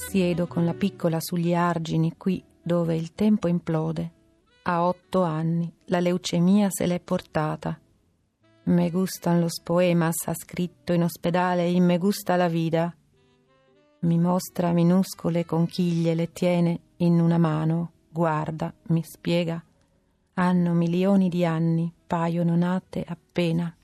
siedo con la piccola sugli argini qui dove il tempo implode. A otto anni la leucemia se l'è portata. Me gustan los poemas, ha scritto in ospedale, in me gusta la vida. Mi mostra minuscole conchiglie, le tiene in una mano, guarda, mi spiega. Hanno milioni di anni, paiono nate appena